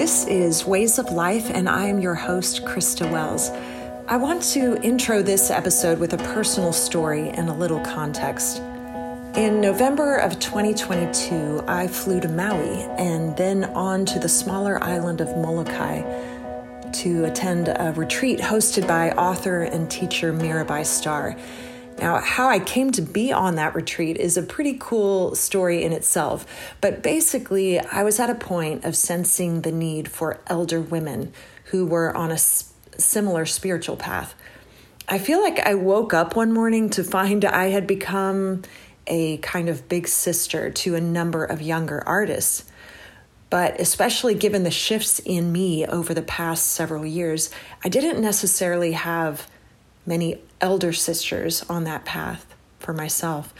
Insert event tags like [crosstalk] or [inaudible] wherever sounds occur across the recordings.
This is Ways of Life, and I am your host, Krista Wells. I want to intro this episode with a personal story and a little context. In November of 2022, I flew to Maui and then on to the smaller island of Molokai to attend a retreat hosted by author and teacher Mirabai Starr. Now, how I came to be on that retreat is a pretty cool story in itself. But basically, I was at a point of sensing the need for elder women who were on a similar spiritual path. I feel like I woke up one morning to find I had become a kind of big sister to a number of younger artists. But especially given the shifts in me over the past several years, I didn't necessarily have many elder sisters on that path for myself.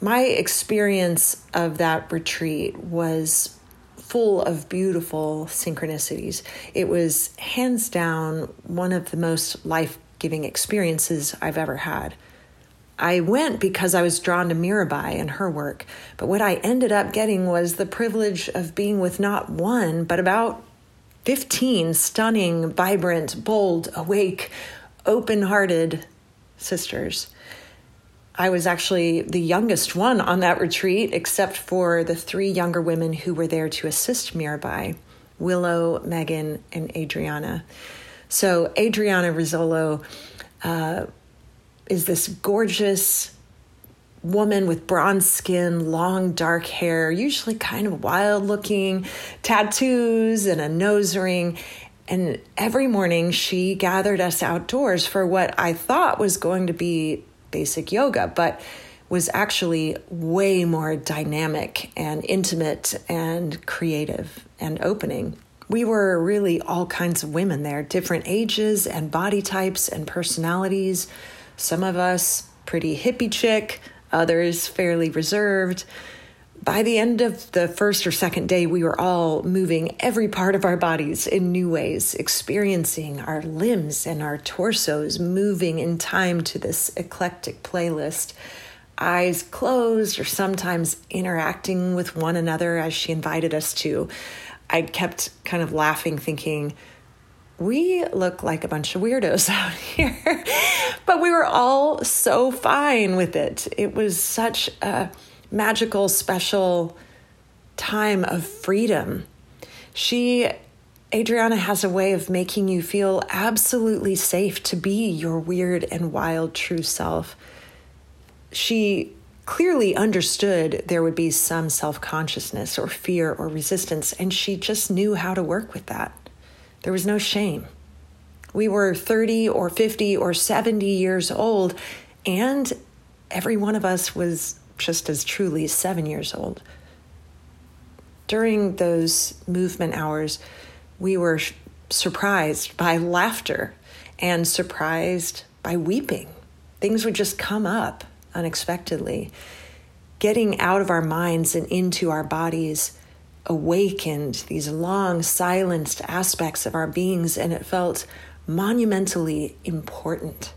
My experience of that retreat was full of beautiful synchronicities. It was hands down one of the most life giving experiences I've ever had. I went because I was drawn to Mirabai and her work, but what I ended up getting was the privilege of being with not one, but about 15 stunning, vibrant, bold, awake, open hearted sisters. I was actually the youngest one on that retreat, except for the three younger women who were there to assist Mirabai Willow, Megan, and Adriana. So, Adriana Rizzolo uh, is this gorgeous woman with bronze skin, long dark hair, usually kind of wild looking, tattoos, and a nose ring. And every morning she gathered us outdoors for what I thought was going to be basic yoga, but was actually way more dynamic and intimate and creative and opening. We were really all kinds of women there, different ages and body types and personalities. Some of us pretty hippie chick, others fairly reserved by the end of the first or second day, we were all moving every part of our bodies in new ways, experiencing our limbs and our torsos moving in time to this eclectic playlist. Eyes closed, or sometimes interacting with one another as she invited us to. I kept kind of laughing, thinking, we look like a bunch of weirdos [laughs] out here. but we were all so fine with it. It was such a magical, special time of freedom. She, Adriana, has a way of making you feel absolutely safe to be your weird and wild true self. She clearly understood there would be some self consciousness or fear or resistance, and she just knew how to work with that. There was no shame. We were 30 or 50 or 70 years old, and every one of us was just as truly seven years old. During those movement hours, we were surprised by laughter and surprised by weeping. Things would just come up unexpectedly. Getting out of our minds and into our bodies awakened these long, silenced aspects of our beings, and it felt monumentally important.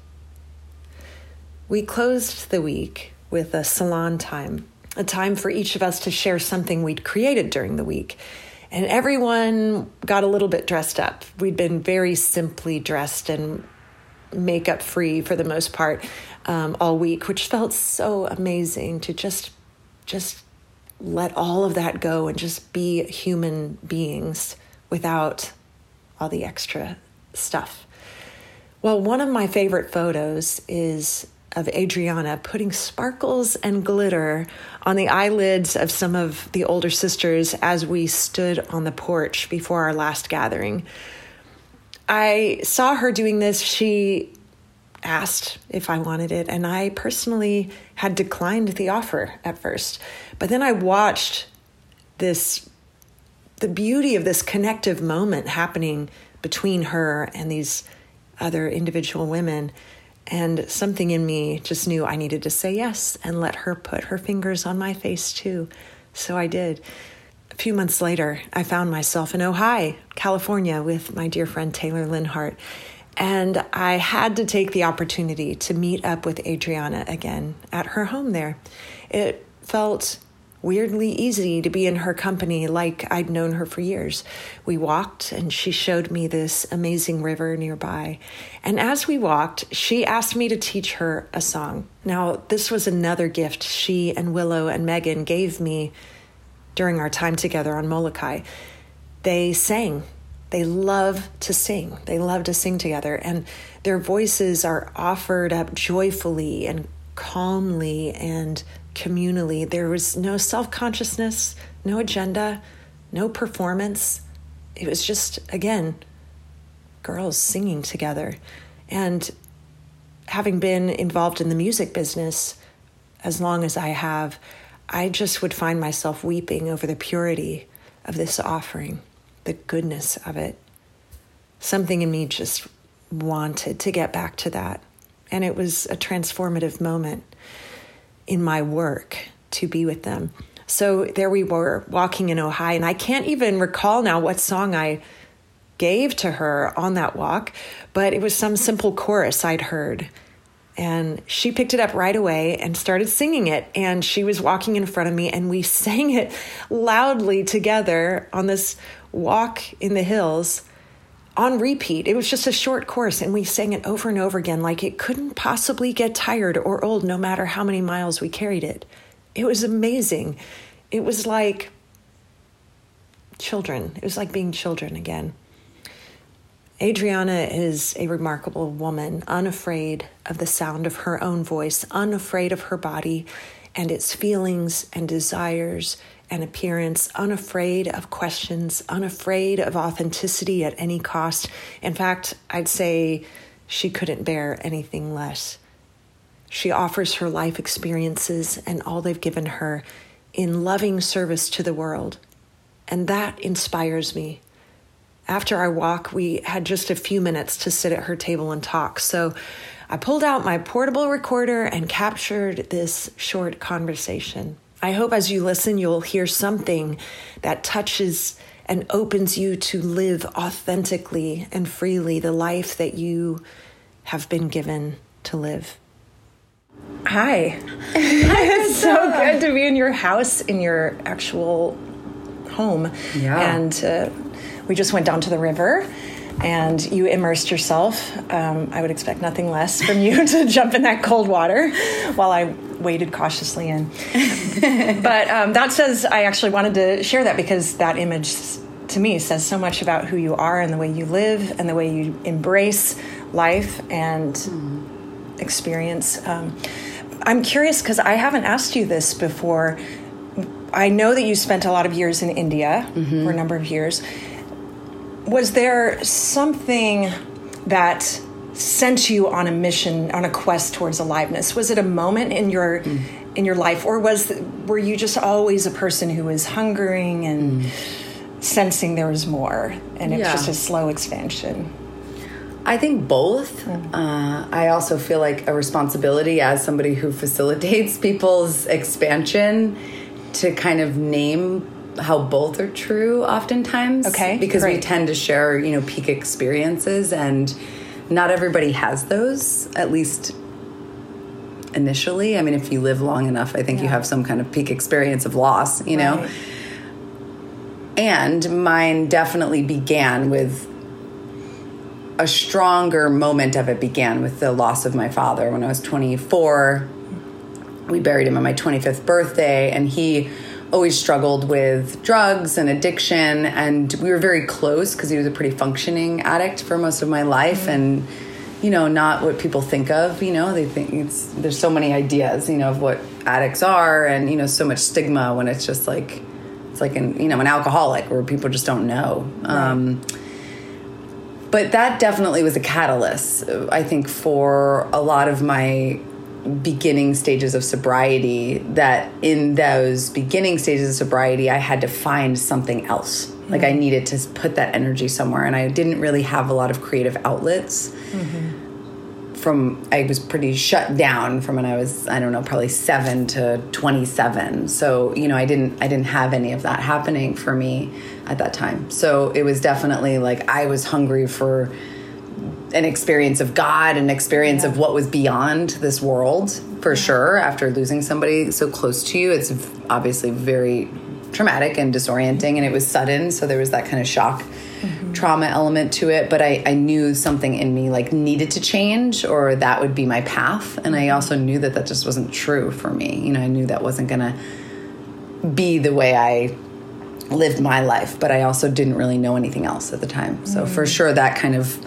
We closed the week with a salon time, a time for each of us to share something we'd created during the week. And everyone got a little bit dressed up. We'd been very simply dressed and makeup free for the most part um, all week, which felt so amazing to just just let all of that go and just be human beings without all the extra stuff. Well, one of my favorite photos is of Adriana putting sparkles and glitter on the eyelids of some of the older sisters as we stood on the porch before our last gathering. I saw her doing this. She asked if I wanted it, and I personally had declined the offer at first. But then I watched this the beauty of this connective moment happening between her and these other individual women and something in me just knew I needed to say yes and let her put her fingers on my face too. So I did. A few months later, I found myself in Ojai, California, with my dear friend Taylor Linhart. And I had to take the opportunity to meet up with Adriana again at her home there. It felt weirdly easy to be in her company like I'd known her for years. We walked and she showed me this amazing river nearby. And as we walked, she asked me to teach her a song. Now, this was another gift she and Willow and Megan gave me during our time together on Molokai. They sang. They love to sing. They love to sing together. And their voices are offered up joyfully and calmly and communally. There was no self consciousness, no agenda, no performance. It was just, again, girls singing together. And having been involved in the music business as long as I have, I just would find myself weeping over the purity of this offering, the goodness of it. Something in me just wanted to get back to that. And it was a transformative moment in my work to be with them. So there we were walking in Ojai, and I can't even recall now what song I gave to her on that walk, but it was some simple chorus I'd heard. And she picked it up right away and started singing it. And she was walking in front of me, and we [laughs] sang it loudly together on this walk in the hills on repeat. It was just a short course, and we sang it over and over again like it couldn't possibly get tired or old no matter how many miles we carried it. It was amazing. It was like children. It was like being children again. Adriana is a remarkable woman, unafraid of the sound of her own voice, unafraid of her body and its feelings and desires and appearance, unafraid of questions, unafraid of authenticity at any cost. In fact, I'd say she couldn't bear anything less. She offers her life experiences and all they've given her in loving service to the world. And that inspires me. After our walk, we had just a few minutes to sit at her table and talk. So I pulled out my portable recorder and captured this short conversation. I hope as you listen, you'll hear something that touches and opens you to live authentically and freely the life that you have been given to live. Hi. [laughs] it's [laughs] so good to be in your house, in your actual home. Yeah. And uh, we just went down to the river and you immersed yourself. Um, I would expect nothing less from you [laughs] to jump in that cold water while I waded cautiously in. [laughs] but um, that says, I actually wanted to share that because that image to me says so much about who you are and the way you live and the way you embrace life and mm. experience. Um, I'm curious because I haven't asked you this before. I know that you spent a lot of years in India mm-hmm. for a number of years was there something that sent you on a mission on a quest towards aliveness was it a moment in your mm. in your life or was were you just always a person who was hungering and mm. sensing there was more and it yeah. was just a slow expansion I think both. Mm. Uh, I also feel like a responsibility as somebody who facilitates people's expansion to kind of name how both are true oftentimes. Okay. Because great. we tend to share, you know, peak experiences and not everybody has those, at least initially. I mean, if you live long enough, I think yeah. you have some kind of peak experience of loss, you know? Right. And mine definitely began with a stronger moment of it began with the loss of my father when I was 24. We buried him on my 25th birthday, and he always struggled with drugs and addiction and we were very close because he was a pretty functioning addict for most of my life mm-hmm. and you know not what people think of you know they think it's there's so many ideas you know of what addicts are and you know so much stigma when it's just like it's like an you know an alcoholic where people just don't know right. um, but that definitely was a catalyst i think for a lot of my beginning stages of sobriety that in those beginning stages of sobriety I had to find something else. Mm-hmm. Like I needed to put that energy somewhere and I didn't really have a lot of creative outlets. Mm-hmm. From I was pretty shut down from when I was I don't know probably 7 to 27. So, you know, I didn't I didn't have any of that happening for me at that time. So, it was definitely like I was hungry for an experience of God, an experience Yeah. of what was beyond this world for sure. After losing somebody so close to you, it's obviously very traumatic and disorienting, and it was sudden. So there was that kind of shock, mm-hmm. trauma element to it. But I, I knew something in me like needed to change, or that would be my path. And I mm-hmm. also knew that that just wasn't true for me. You know, I knew that wasn't gonna be the way I lived my life, but I also didn't really know anything else at the time. So for mm-hmm. sure, that kind of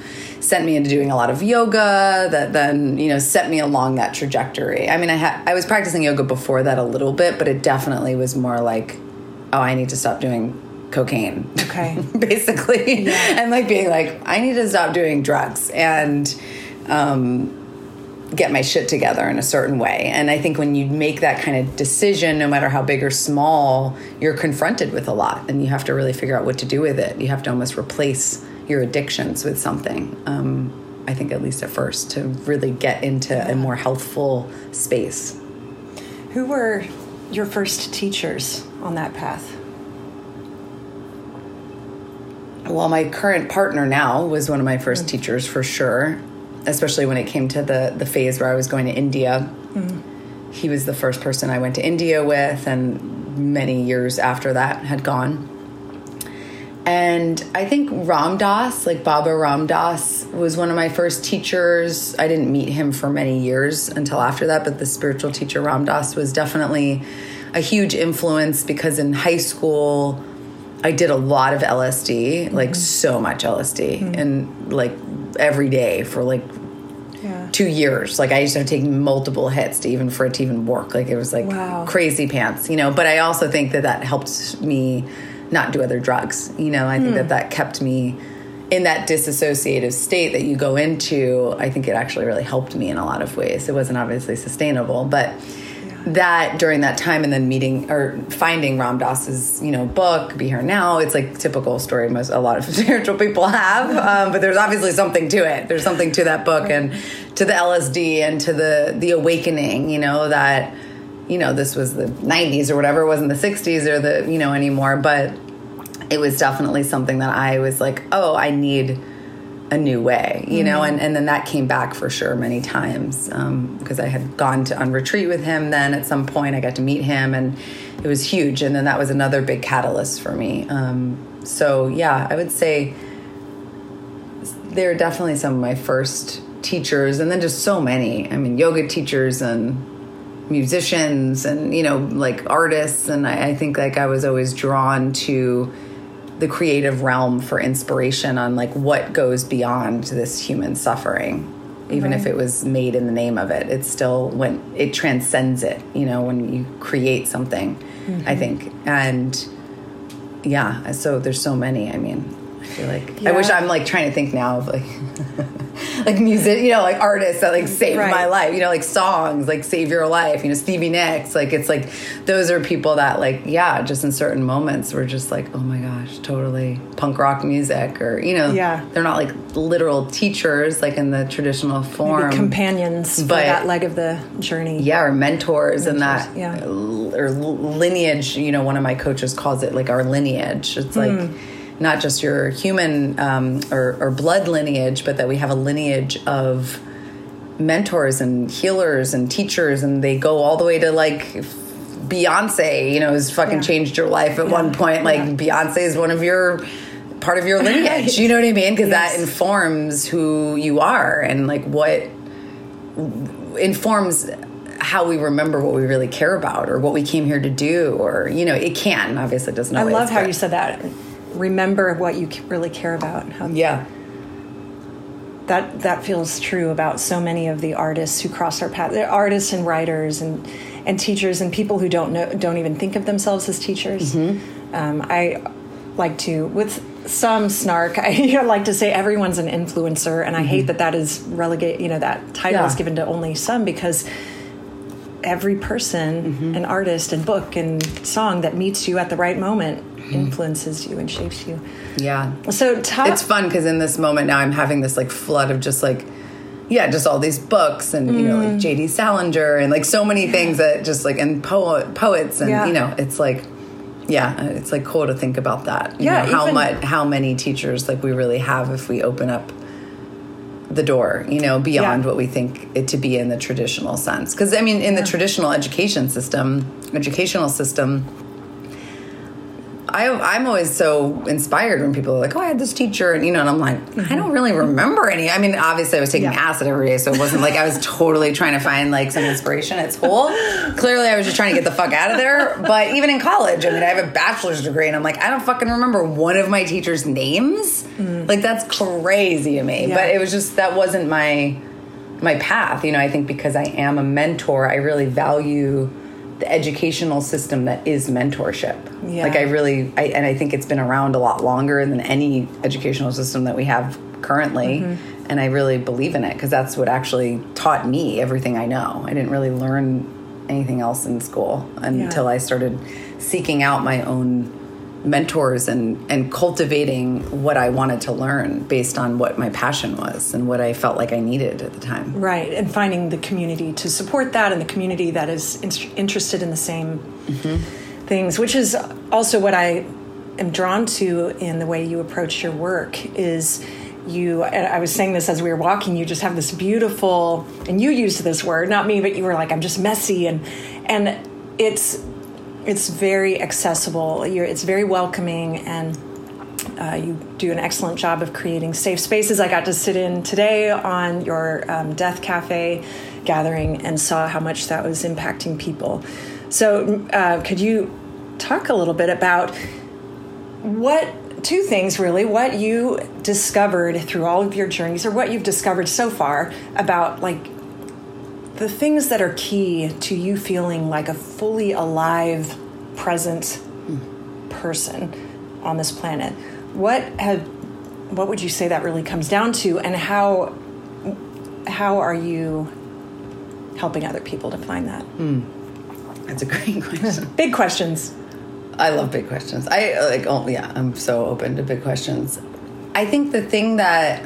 sent me into doing a lot of yoga. That then you know set me along that trajectory. I mean, I had I was practicing yoga before that a little bit, but it definitely was more like, oh, I need to stop doing cocaine. Okay. [laughs] basically, and like being like, I need to stop doing drugs and. Um, get my shit together in a certain way. And I think when you make that kind of decision, no matter how big or small, you're confronted with a lot and you have to really figure out what to do with it. You have to almost replace your addictions with something. Um, I think, at least at first, to really get into a more healthful space. Who were your first teachers on that path? Well, my current partner now was one of my first teachers for sure, especially when it came to the the phase where I was going to India. He was the first person I went to India with, and many years after that had gone. And I think Ram Dass, like Baba Ram Dass, was one of my first teachers. I didn't meet him for many years until after that, but the spiritual teacher Ram Dass was definitely a huge influence because in high school, I did a lot of LSD, like mm-hmm. so much LSD, and mm-hmm. like every day for like Yeah. two years. Like I used to take multiple hits to even for it to even work. Like it was like Wow. crazy pants, you know. But I also think that that helped me not do other drugs. You know, I think that that kept me in that disassociative state that you go into. I think it actually really helped me in a lot of ways. It wasn't obviously sustainable, but that during that time and then meeting or finding Ram Dass's you know book Be Here Now it's like typical story most a lot of [laughs] spiritual people have um, but there's obviously something to it there's something to that book and to the LSD and to the the awakening you know that you know this was the 90s or whatever it wasn't the 60s or the you know anymore but it was definitely something that I was like oh I need a new way, you know, and, and then that came back for sure many times um, because I had gone to on retreat with him. Then at some point I got to meet him, and it was huge. And then that was another big catalyst for me. Um, so yeah, I would say they're definitely some of my first teachers, and then just so many. I mean, yoga teachers and musicians, and you know, like artists. And I, I think like I was always drawn to the creative realm for inspiration on like what goes beyond this human suffering even if it was made in the name of it. It still when it transcends it you know when you create something i mm-hmm. think. And yeah so there's so many i mean i feel like i wish i'm like trying to think now of like [laughs] like music you know like artists that like saved Right. my life you know like songs like save your life you know stevie nicks like it's like those are people that like yeah just in certain moments we're just like oh my gosh totally punk rock music or you know Yeah. they're not like literal teachers like in the traditional form Maybe companions for but- that leg of the journey. yeah or mentors, and that yeah. or lineage you know one of my coaches calls it like our lineage it's like Hmm. Not just your human um, or, or blood lineage but that we have a lineage of mentors and healers and teachers and they go all the way to like beyonce you know has fucking Yeah. changed your life at one point. Like beyonce is one of your part of your lineage you know what i mean? Because that informs who you are and like what informs how we remember what we really care about or what we came here to do or you know it can obviously it doesn't I love how you said that. Remember what you really care about. How yeah that that feels true about so many of the artists who cross our path. They're artists and writers and and teachers and people who don't know don't even think of themselves as teachers. Mm-hmm. Um, I like to with some snark. [laughs] I like to say everyone's an influencer, and I hate that that is relegate. You know that title Mm-hmm. Yeah. is given to only some because every person, Mm-hmm. an artist and book and song that meets you at the right moment Mm-hmm. influences you and shapes you. yeah So it's fun because in this moment now i'm having this like flood of just like yeah just all these books and you know Mm. like jd salinger and like so many things that just like and poet poets and Yeah. you know it's like yeah it's like cool to think about that you Yeah, know, how even- much how many teachers like we really have if we open up the door, you know, beyond Yeah. what we think it to be in the traditional sense. Because I mean, in the traditional education system, educational system, I, I'm always so inspired when people are like, "Oh, I had this teacher," and you know, and I'm like, I don't really remember any. I mean, obviously, I was taking Mm-hmm. Yeah. acid every day, so it wasn't like I was [laughs] totally trying to find like some inspiration at school. Clearly, I was just trying to get the fuck out of there. But even in college, I mean, I have a bachelor's degree, and I'm like, I don't fucking remember one of my teachers' names. Like that's crazy to me. Mm. Yeah. But it was just that wasn't my my path. You know, I think because I am a mentor, I really value the educational system that is mentorship. Yeah. Like I really, I, and I think it's been around a lot longer than any educational system that we have currently. Mm-hmm. And I really believe in it because that's what actually taught me everything I know. I didn't really learn anything else in school until I started seeking out my own mentors and and cultivating what I wanted to learn based on what my passion was and what I felt like I needed at the time. Right, and finding the community to support that and the community that is in- interested in the same mm-hmm. things, which is also what I am drawn to in the way you approach your work is you and I was saying this as we were walking you just have this beautiful and you used this word not me but you were like I'm just messy and and it's it's very accessible you're it's very welcoming and uh, you do an excellent job of creating safe spaces. I got to sit in today on your um, Death Cafe gathering and saw how much that was impacting people. So, uh, could you talk a little bit about what two things really what you discovered through all of your journeys or what you've discovered so far about like the things that are key to you feeling like a fully alive present person on this planet what had what would you say that really comes down to and how how are you helping other people to find that hmm. That's a [laughs] great question. big questions I love big questions. I like oh yeah, I'm so open to big questions. I think the thing that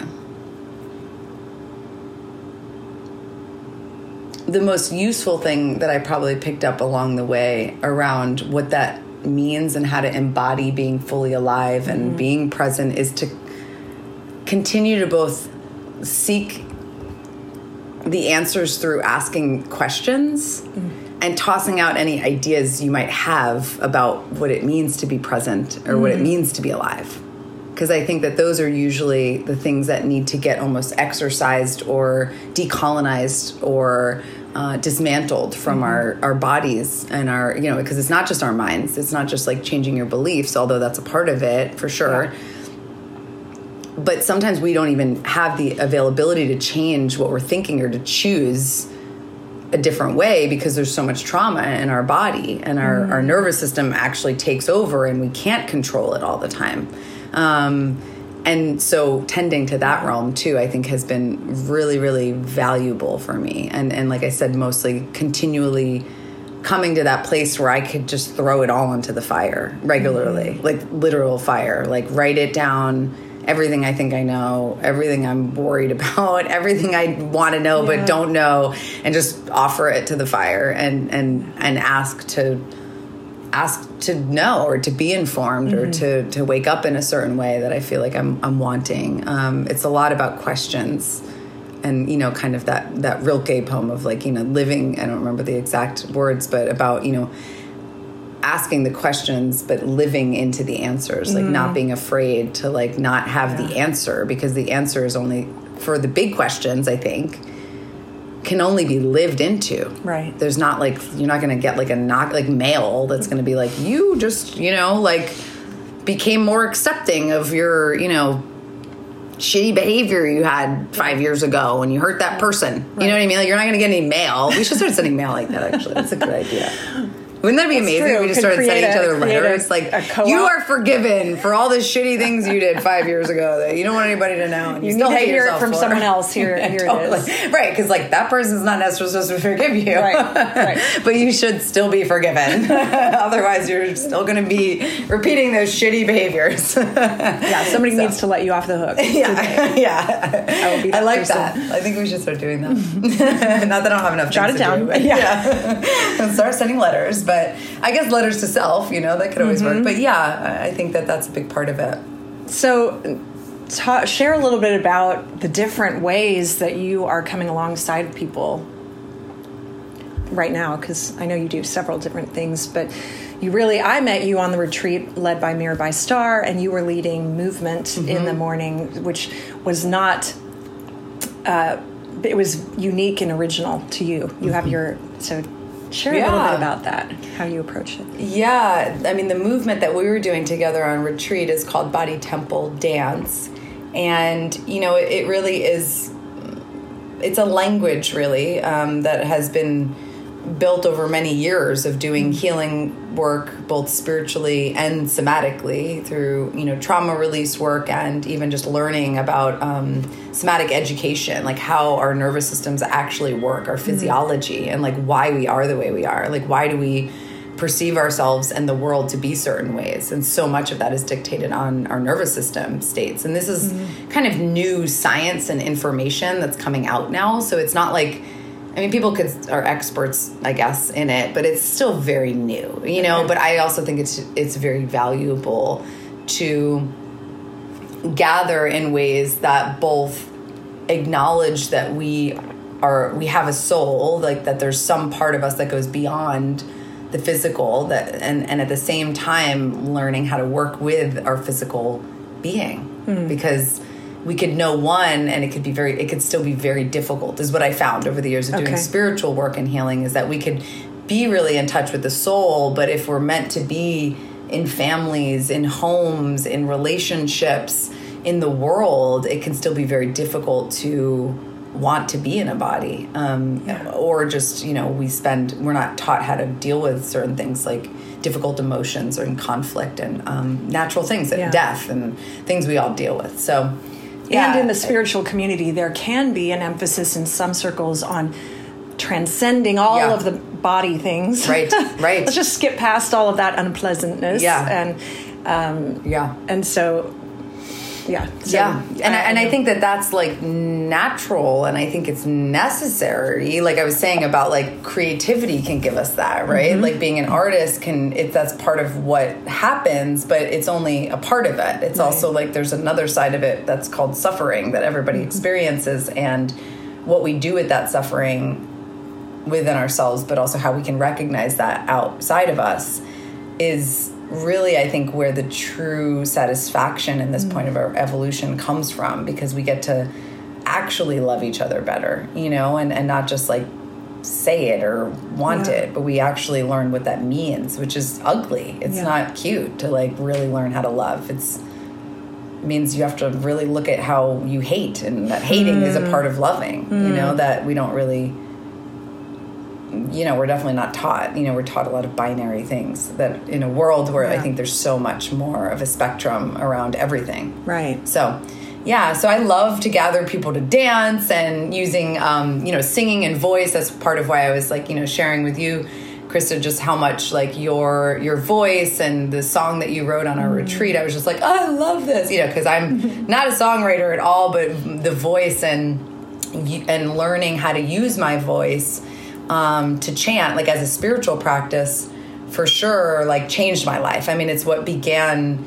the most useful thing that I probably picked up along the way around what that means and how to embody being fully alive and mm-hmm. being present is to continue to both seek the answers through asking questions mm. and tossing out any ideas you might have about what it means to be present or what it mm-hmm. means to be alive. Because I think that those are usually the things that need to get almost exercised or decolonized or uh, dismantled from our, our bodies and our, you know, because it's not just our minds. It's not just like changing your beliefs, although that's a part of it for sure. But sometimes we don't even have the availability to change what we're thinking or to choose a different way because there's so much trauma in our body and our, our nervous system actually takes over and we can't control it all the time um, and so tending to that realm too i think has been really really valuable for me and and like i said mostly continually coming to that place where I could just throw it all into the fire regularly, like literal fire, like write it down, everything I think I know, everything I'm worried [laughs] about, everything I want to know Yeah. but don't know, and just offer it to the fire and and and ask to ask to know or to be informed or to to wake up in a certain way that I feel like I'm I'm wanting. Um, it's a lot about questions and you know kind of that that Rilke poem of like you know living I don't remember the exact words but about you know asking the questions but living into the answers like not being afraid to like not have the answer because the answer is only for the big questions I think can only be lived into. Right. there's not like you're not going to get like a knock like mail that's going to be like you just you know like became more accepting of your you know shitty behavior you had five years ago when you hurt that person. You know what i mean? Like you're not going to get any mail. We should start sending mail like that actually. That's a good idea wouldn't that be amazing true. if we just Could started sending each other create a- letters like a you are forgiven for all the shitty things you did five years ago that you don't want anybody to know and you, You still need to hear it from for. someone else. Here- [laughs] here it Totally. is. right because like that person's not necessarily supposed to forgive you Right, right. [laughs] but you should still be forgiven [laughs] otherwise you're still going to be repeating those shitty behaviors yeah somebody So- needs to let you off the hook yeah yeah I I like person. that I think we should start doing that not that I don't have enough Jot it to down. do, Yeah. and start sending letters but I guess letters to self you know that could always Mm-hmm. work but yeah I- think that that's a big part of it So, ta- share a little bit about the different ways that you are coming alongside people right now because I know you do several different things, but you really I met you on the retreat led by Mirabai Starr and you were leading movement mm-hmm. in the morning which was not uh, it was unique and original to you. You mm-hmm. have your so share a little bit about that, how you approach it. Yeah, I mean the movement that we were doing together on retreat is called Body Temple Dance, and you know it, it really is. It's a language really um, that has been built over many years of doing healing work both spiritually and somatically through you know trauma release work and even just learning about um, somatic education like how our nervous systems actually work our physiology mm-hmm. and like why we are the way we are. Like why do we perceive ourselves and the world to be certain ways? And so much of that is dictated on our nervous system states. And this is mm-hmm. kind of new science and information that's coming out now. So it's not like I mean, people could are experts, I guess, in it, but it's still very new, you know. Okay. But I also think it's it's very valuable to gather in ways that both acknowledge that we are we have a soul, like that there's some part of us that goes beyond the physical, that and and at the same time learning how to work with our physical being mm. because we could know one and it could be very it could still be very difficult is what i found over the years of okay. doing spiritual work and healing is that we could be really in touch with the soul but if we're meant to be in families in homes in relationships in the world it can still be very difficult to want to be in a body um, yeah. or just you know we spend we're not taught how to deal with certain things like difficult emotions or in conflict and um, natural things yeah. death and things we all deal with so yeah. And in the spiritual community, there can be an emphasis in some circles on transcending all yeah. of the body things. Right, [laughs] right. Let's just skip past all of that unpleasantness. Yeah. And um, yeah. And so yeah so, yeah and, I, and I think that that's like natural and i think it's necessary like i was saying about like creativity can give us that right mm-hmm. like being an artist can it that's part of what happens but it's only a part of it it's right. also like there's another side of it that's called suffering that everybody mm-hmm. experiences and what we do with that suffering within ourselves but also how we can recognize that outside of us is really i think where the true satisfaction in this mm. point of our evolution comes from because we get to actually love each other better you know and and not just like say it or want yeah. it but we actually learn what that means which is ugly it's yeah. not cute to like really learn how to love it's it means you have to really look at how you hate and that hating mm. is a mm. part of loving mm. you know mm. that we don't really you know, we're definitely not taught. You know, we're taught a lot of binary things that in a world where yeah. I think there's so much more of a spectrum around everything. Right. So, yeah, so I love to gather people to dance and using, um, you know, singing and voice. That's part of why I was like, you know, sharing with you, Krista, just how much like your your voice and the song that you wrote on our mm. retreat. I was just like, oh, I love this, you know, because I'm [laughs] not a songwriter at all, but the voice and and learning how to use my voice um, to chant, like as a spiritual practice, for sure, like changed my life. I mean, it's what began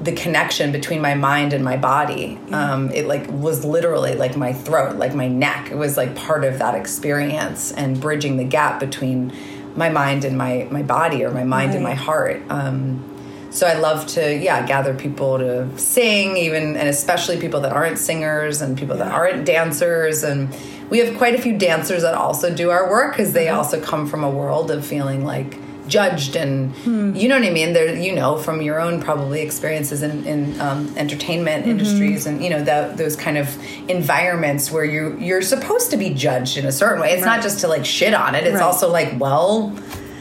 the connection between my mind and my body. Um, it like was literally like my throat, like my neck. It was like part of that experience and bridging the gap between my mind and my my body, or my mind right. and my heart. Um, so I love to yeah gather people to sing, even and especially people that aren't singers and people that aren't dancers and we have quite a few dancers that also do our work because they mm-hmm. also come from a world of feeling like judged and hmm. you know what I mean. There, you know, from your own probably experiences in, in um, entertainment mm-hmm. industries and you know that those kind of environments where you you're supposed to be judged in a certain way. It's right. not just to like shit on it. It's right. also like well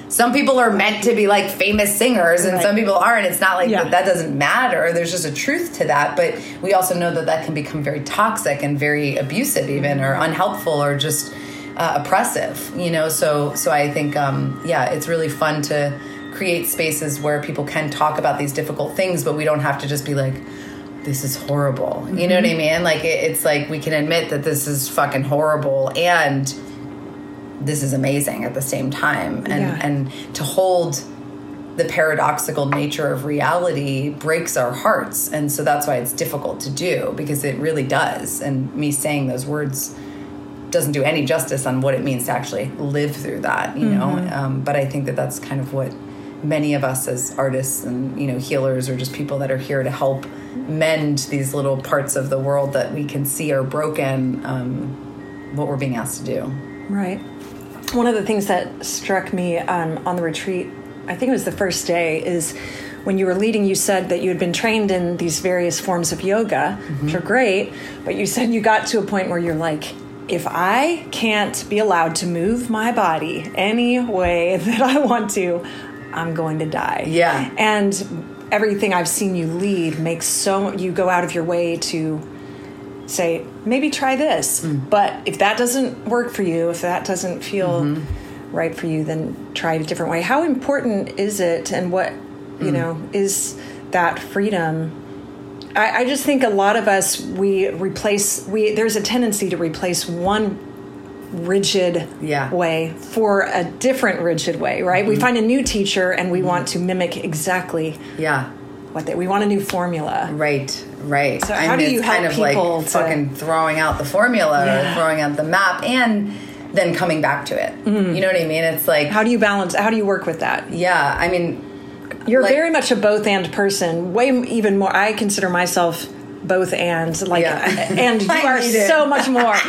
some people are meant to be like famous singers and right. some people aren't. It's not like yeah. that, that doesn't matter. There's just a truth to that. But we also know that that can become very toxic and very abusive, even or unhelpful or just uh, oppressive. You know, so so I think um, yeah, it's really fun to create spaces where people can talk about these difficult things, but we don't have to just be like this is horrible. Mm-hmm. You know what I mm-hmm. mean? Like it, it's like we can admit that this is fucking horrible and this is amazing at the same time. And yeah. and to hold the paradoxical nature of reality breaks our hearts. And so that's why it's difficult to do because it really does. And me saying those words doesn't do any justice on what it means to actually live through that you know? Um, but i think that that's kind of what many of us as artists and you know healers or just people that are here to help mend these little parts of the world that we can see are broken um, what we're being asked to do. Right. One of the things that struck me um, on the retreat, I think it was the first day, is when you were leading, you said that you had been trained in these various forms of yoga, which are great, but you said you got to a point where you're like, if I can't be allowed to move my body any way [laughs] that I want to, I'm going to die. Yeah. And everything I've seen you lead makes so you go out of your way to say maybe try this Mm. but if that doesn't work for you if that doesn't feel Mm-hmm. right for you then try it a different way how important is it and what you Mm. know is that freedom I, I just think a lot of us we replace we there's a tendency to replace one rigid Yeah. way for a different rigid way right Mm-hmm. we find a new teacher and we want to mimic exactly yeah what they we want a new formula Right, right. So how do it's you kind help of like people to- fucking throwing out the formula Yeah. or throwing out the map and then coming back to it. Mm-hmm. You know what I mean? It's like how do you balance how do you work with that yeah, I mean You're Like- very much a both and person. Way even more. I consider myself both and. Like, Yeah. [laughs] and you are so much more. [laughs]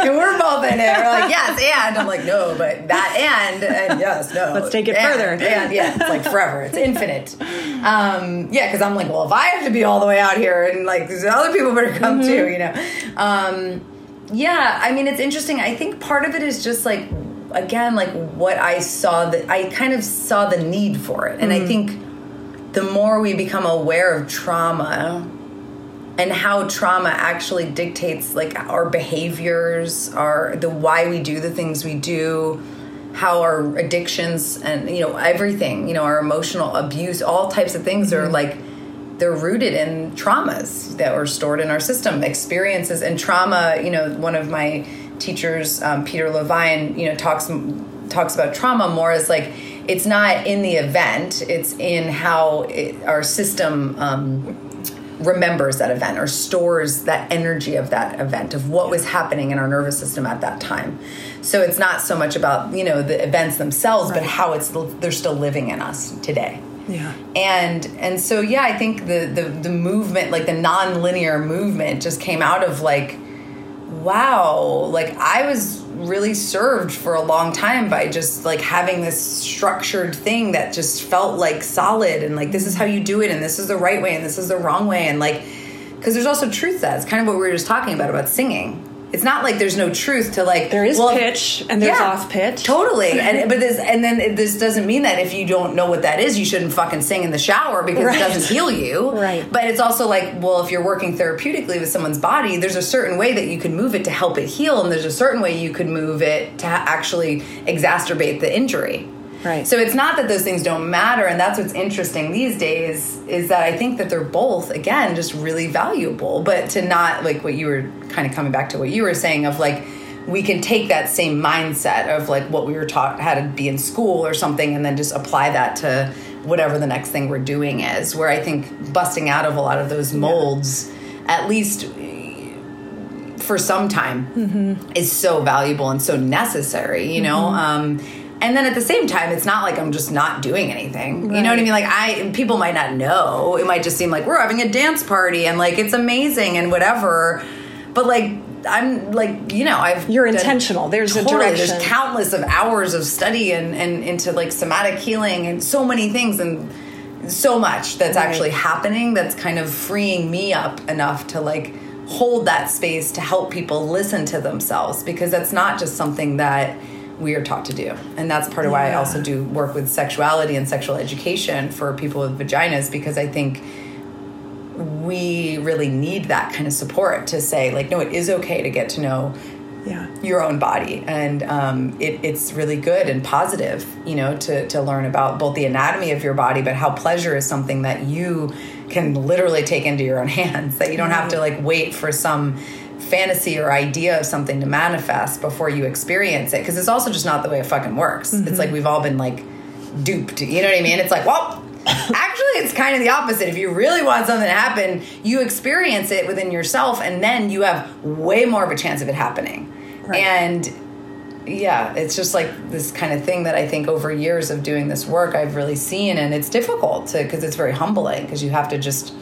and we're both in it. We're like, yes, and I'm like, no, but that and and yes, no. Let's take it and, further. And yeah, it's like forever. It's infinite. Um, yeah, because I'm like, well, if I have to be all the way out here, and like other people better come Mm-hmm. too, you know. Um, yeah, I mean, it's interesting. I think part of it is just like, again, like what I saw that I kind of saw the need for it, and Mm-hmm. I think the more we become aware of trauma and how trauma actually dictates like our behaviors our the why we do the things we do how our addictions and you know everything you know our emotional abuse all types of things are like they're rooted in traumas that are stored in our system experiences and trauma you know one of my teachers um, peter levine you know talks talks about trauma more as like it's not in the event it's in how it, our system um, remembers that event or stores that energy of that event of what was happening in our nervous system at that time. So it's not so much about you know the events themselves but how it's they're still living in us today. Yeah. and and so yeah i think the the, the movement like the non-linear movement just came out of like wow like i was really served for a long time by just like having this structured thing that just felt like solid and like this is how you do it and this is the right way and this is the wrong way and like because there's also truth that. It's kind of what we were just talking about about singing it's not like there's no truth to like There is well, pitch and there's off pitch. totally [laughs] and but this and then it, this doesn't mean that if you don't know what that is you shouldn't fucking sing in the shower because Right. it doesn't heal you Right. but it's also like well if you're working therapeutically with someone's body there's a certain way that you can move it to help it heal and there's a certain way you could move it to actually exacerbate the injury Right. so it's not that those things don't matter and that's what's interesting these days is that i think that they're both again just really valuable but to not like what you were kind of coming back to what you were saying of like we can take that same mindset of like what we were taught how to be in school or something and then just apply that to whatever the next thing we're doing is where i think busting out of a lot of those molds at least for some time is so valuable and so necessary, you know? Um, and then at the same time, it's not like I'm just not doing anything. You know what I mean? Like I, people might not know. It might just seem like we're having a dance party and like it's amazing and whatever. But like I'm like you know I've You're intentional. There's a direction. There's countless of hours of study and and into like somatic healing and so many things and so much that's Right. actually happening that's kind of freeing me up enough to like hold that space to help people listen to themselves because that's not just something that we are taught to do. And that's part of why i also do work with sexuality and sexual education for people with vaginas because i think we really need that kind of support to say like no it is okay to get to know yeah. your own body. And um, it, it's really good and positive you know to, to learn about both the anatomy of your body but how pleasure is something that you can literally take into your own [laughs] hands that you don't have to like wait for some fantasy or idea of something to manifest before you experience it because it's also just not the way it fucking works it's mm-hmm. like we've all been like duped. You know what I mean? It's like, well, [coughs] actually, it's kind of the opposite. If you really want something to happen, you experience it within yourself, and then you have way more of a chance of it happening. Right. And yeah, it's just like this kind of thing that I think over years of doing this work, I've really seen, and it's difficult to because it's very humbling because you have to just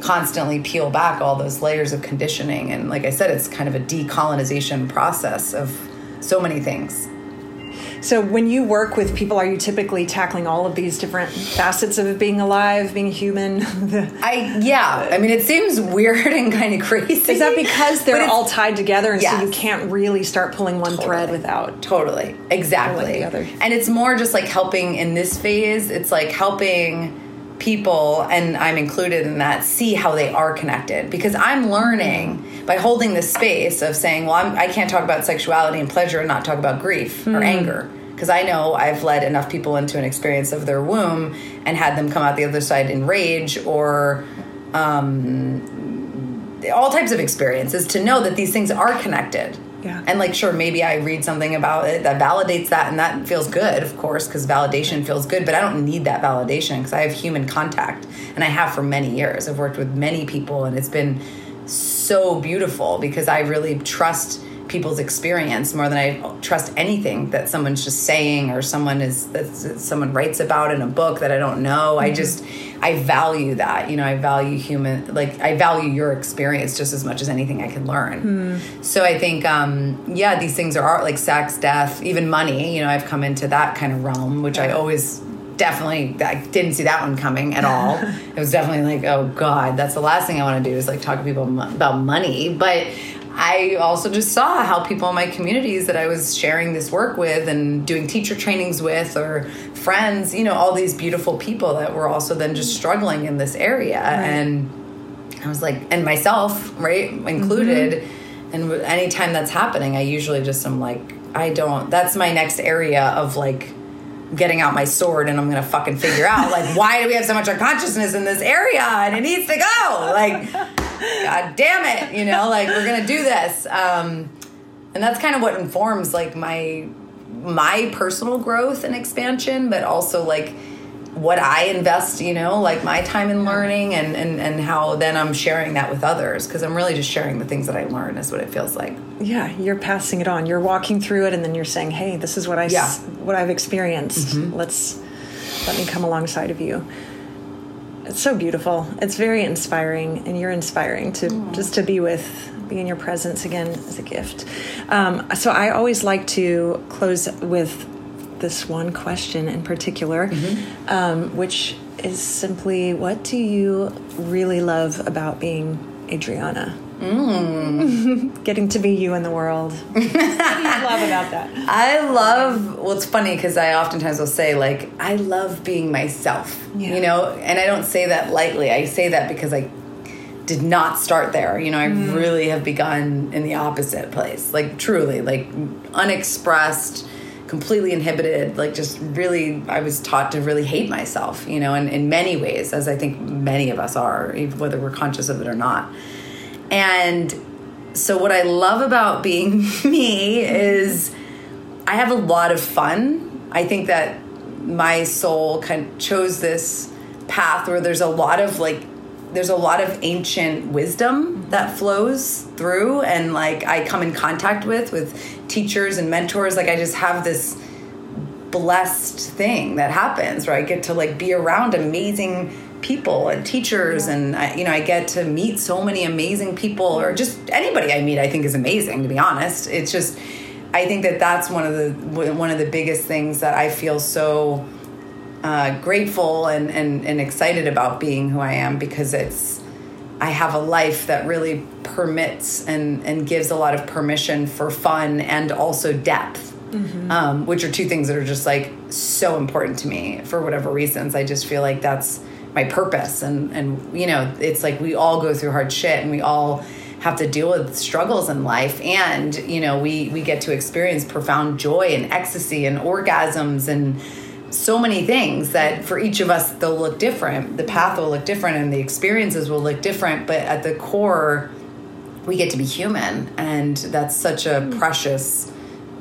constantly peel back all those layers of conditioning. And like I said, it's kind of a decolonization process of so many things. So, when you work with people, are you typically tackling all of these different facets of being alive, being human? [laughs] I yeah. I mean, it seems weird [laughs] and kind of crazy. Is that because they're all tied together, and yes. so you can't really start pulling one totally. thread without totally exactly the other? And it's more just like helping in this phase. It's like helping people and i'm included in that see how they are connected because i'm learning by holding this space of saying well I'm, i can not talk about sexuality and pleasure and not talk about grief mm. or hmm. anger because i know i've led enough people into an experience of their womb and had them come out the other side in rage or um, all types of experiences to know that these things are connected yeah. And like, sure, maybe I read something about it that validates that, and that feels good, of course, because validation feels good. But I don't need that validation because I have human contact, and I have for many years. I've worked with many people, and it's been so beautiful because I really trust people's experience more than I trust anything that someone's just saying or someone is that someone writes about in a book that I don't know. Mm-hmm. I just I value that. You know, I value human like I value your experience just as much as anything I can learn. Mm. So I think um yeah, these things are art like sex, death, even money. You know, I've come into that kind of realm, which I always definitely I didn't see that one coming at all. [laughs] it was definitely like, oh god, that's the last thing I want to do is like talk to people about money. But I also just saw how people in my communities that I was sharing this work with and doing teacher trainings with or friends, you know, all these beautiful people that were also then just struggling in this area. Right. And I was like, and myself, right, included. Mm-hmm. And anytime that's happening, I usually just am like, I don't, that's my next area of like, getting out my sword and I'm gonna fucking figure out like why do we have so much unconsciousness in this area and it needs to go like [laughs] God damn it, you know, like we're gonna do this. Um, and that's kind of what informs like my my personal growth and expansion, but also like what I invest, you know, like my time in learning and and, and how then I'm sharing that with others because I'm really just sharing the things that I learn is what it feels like. Yeah, you're passing it on. You're walking through it and then you're saying, "Hey, this is what I yeah. what I've experienced. Mm-hmm. Let's let me come alongside of you." It's so beautiful. It's very inspiring, and you're inspiring to Aww. just to be with, be in your presence again is a gift. Um, so I always like to close with this one question in particular, mm-hmm. um, which is simply, what do you really love about being Adriana? Mm. [laughs] Getting to be you in the world. what do you love about that? I love, well, it's funny because I oftentimes will say, like, I love being myself, yeah. you know, and I don't say that lightly. I say that because I did not start there. You know, I mm. really have begun in the opposite place, like, truly, like, unexpressed completely inhibited like just really i was taught to really hate myself you know and in many ways as i think many of us are whether we're conscious of it or not and so, what I love about being [laughs] me is I have a lot of fun. I think that my soul kind of chose this path where there's a lot of like, there's a lot of ancient wisdom that flows through, and like I come in contact with with teachers and mentors. Like, I just have this blessed thing that happens where I get to like be around amazing people and teachers and I, you know i get to meet so many amazing people or just anybody i meet i think is amazing to be honest. It's just i think that that's one of the one of the biggest things that i feel so uh, grateful and, and and excited about being who i am because it's i have a life that really permits and and gives a lot of permission for fun and also depth mm-hmm. um, which are two things that are just like so important to me for whatever reasons. I just feel like that's my purpose. And and you know it's like we all go through hard shit and we all have to deal with struggles in life. And you know we we get to experience profound joy and ecstasy and orgasms and so many things that for each of us they'll look different. The path will look different and the experiences will look different. But at the core we get to be human. And that's such a precious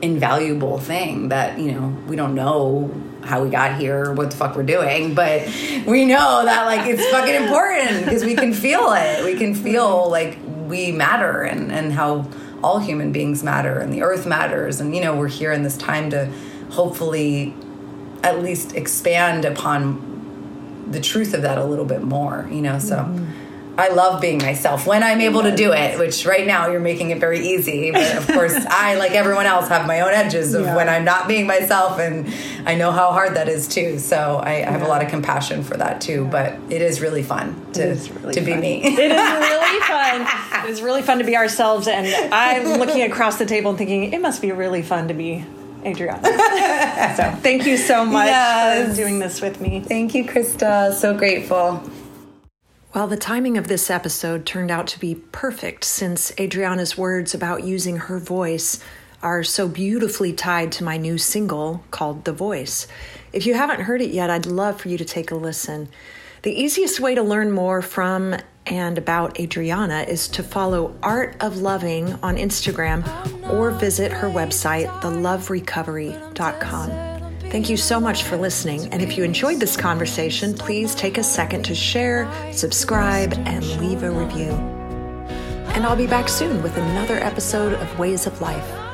invaluable thing that you know we don't know how we got here what the fuck we're doing, but we know that like it's fucking important because we can feel it. We can feel like we matter and and how all human beings matter and the earth matters and you know we're here in this time to hopefully at least expand upon the truth of that a little bit more you know so mm-hmm. I love being myself when I'm able to do it, which right now you're making it very easy. But of course, [laughs] I, like everyone else, have my own edges of yeah. when I'm not being myself, and I know how hard that is too. So I, I have a lot of compassion for that too. But it is really fun to, really to fun. be me. it is really [laughs] fun. It is really fun to be ourselves. And I'm looking across the table and thinking, it must be really fun to be Adriana. [laughs] so thank you so much yes. for doing this with me. Thank you, Krista. So grateful. Well, the timing of this episode turned out to be perfect since Adriana's words about using her voice are so beautifully tied to my new single called The Voice. If you haven't heard it yet, I'd love for you to take a listen. The easiest way to learn more from and about Adriana is to follow Art of Loving on Instagram or visit her website, theloverecovery.com. Thank you so much for listening. And if you enjoyed this conversation, please take a second to share, subscribe, and leave a review. And I'll be back soon with another episode of Ways of Life.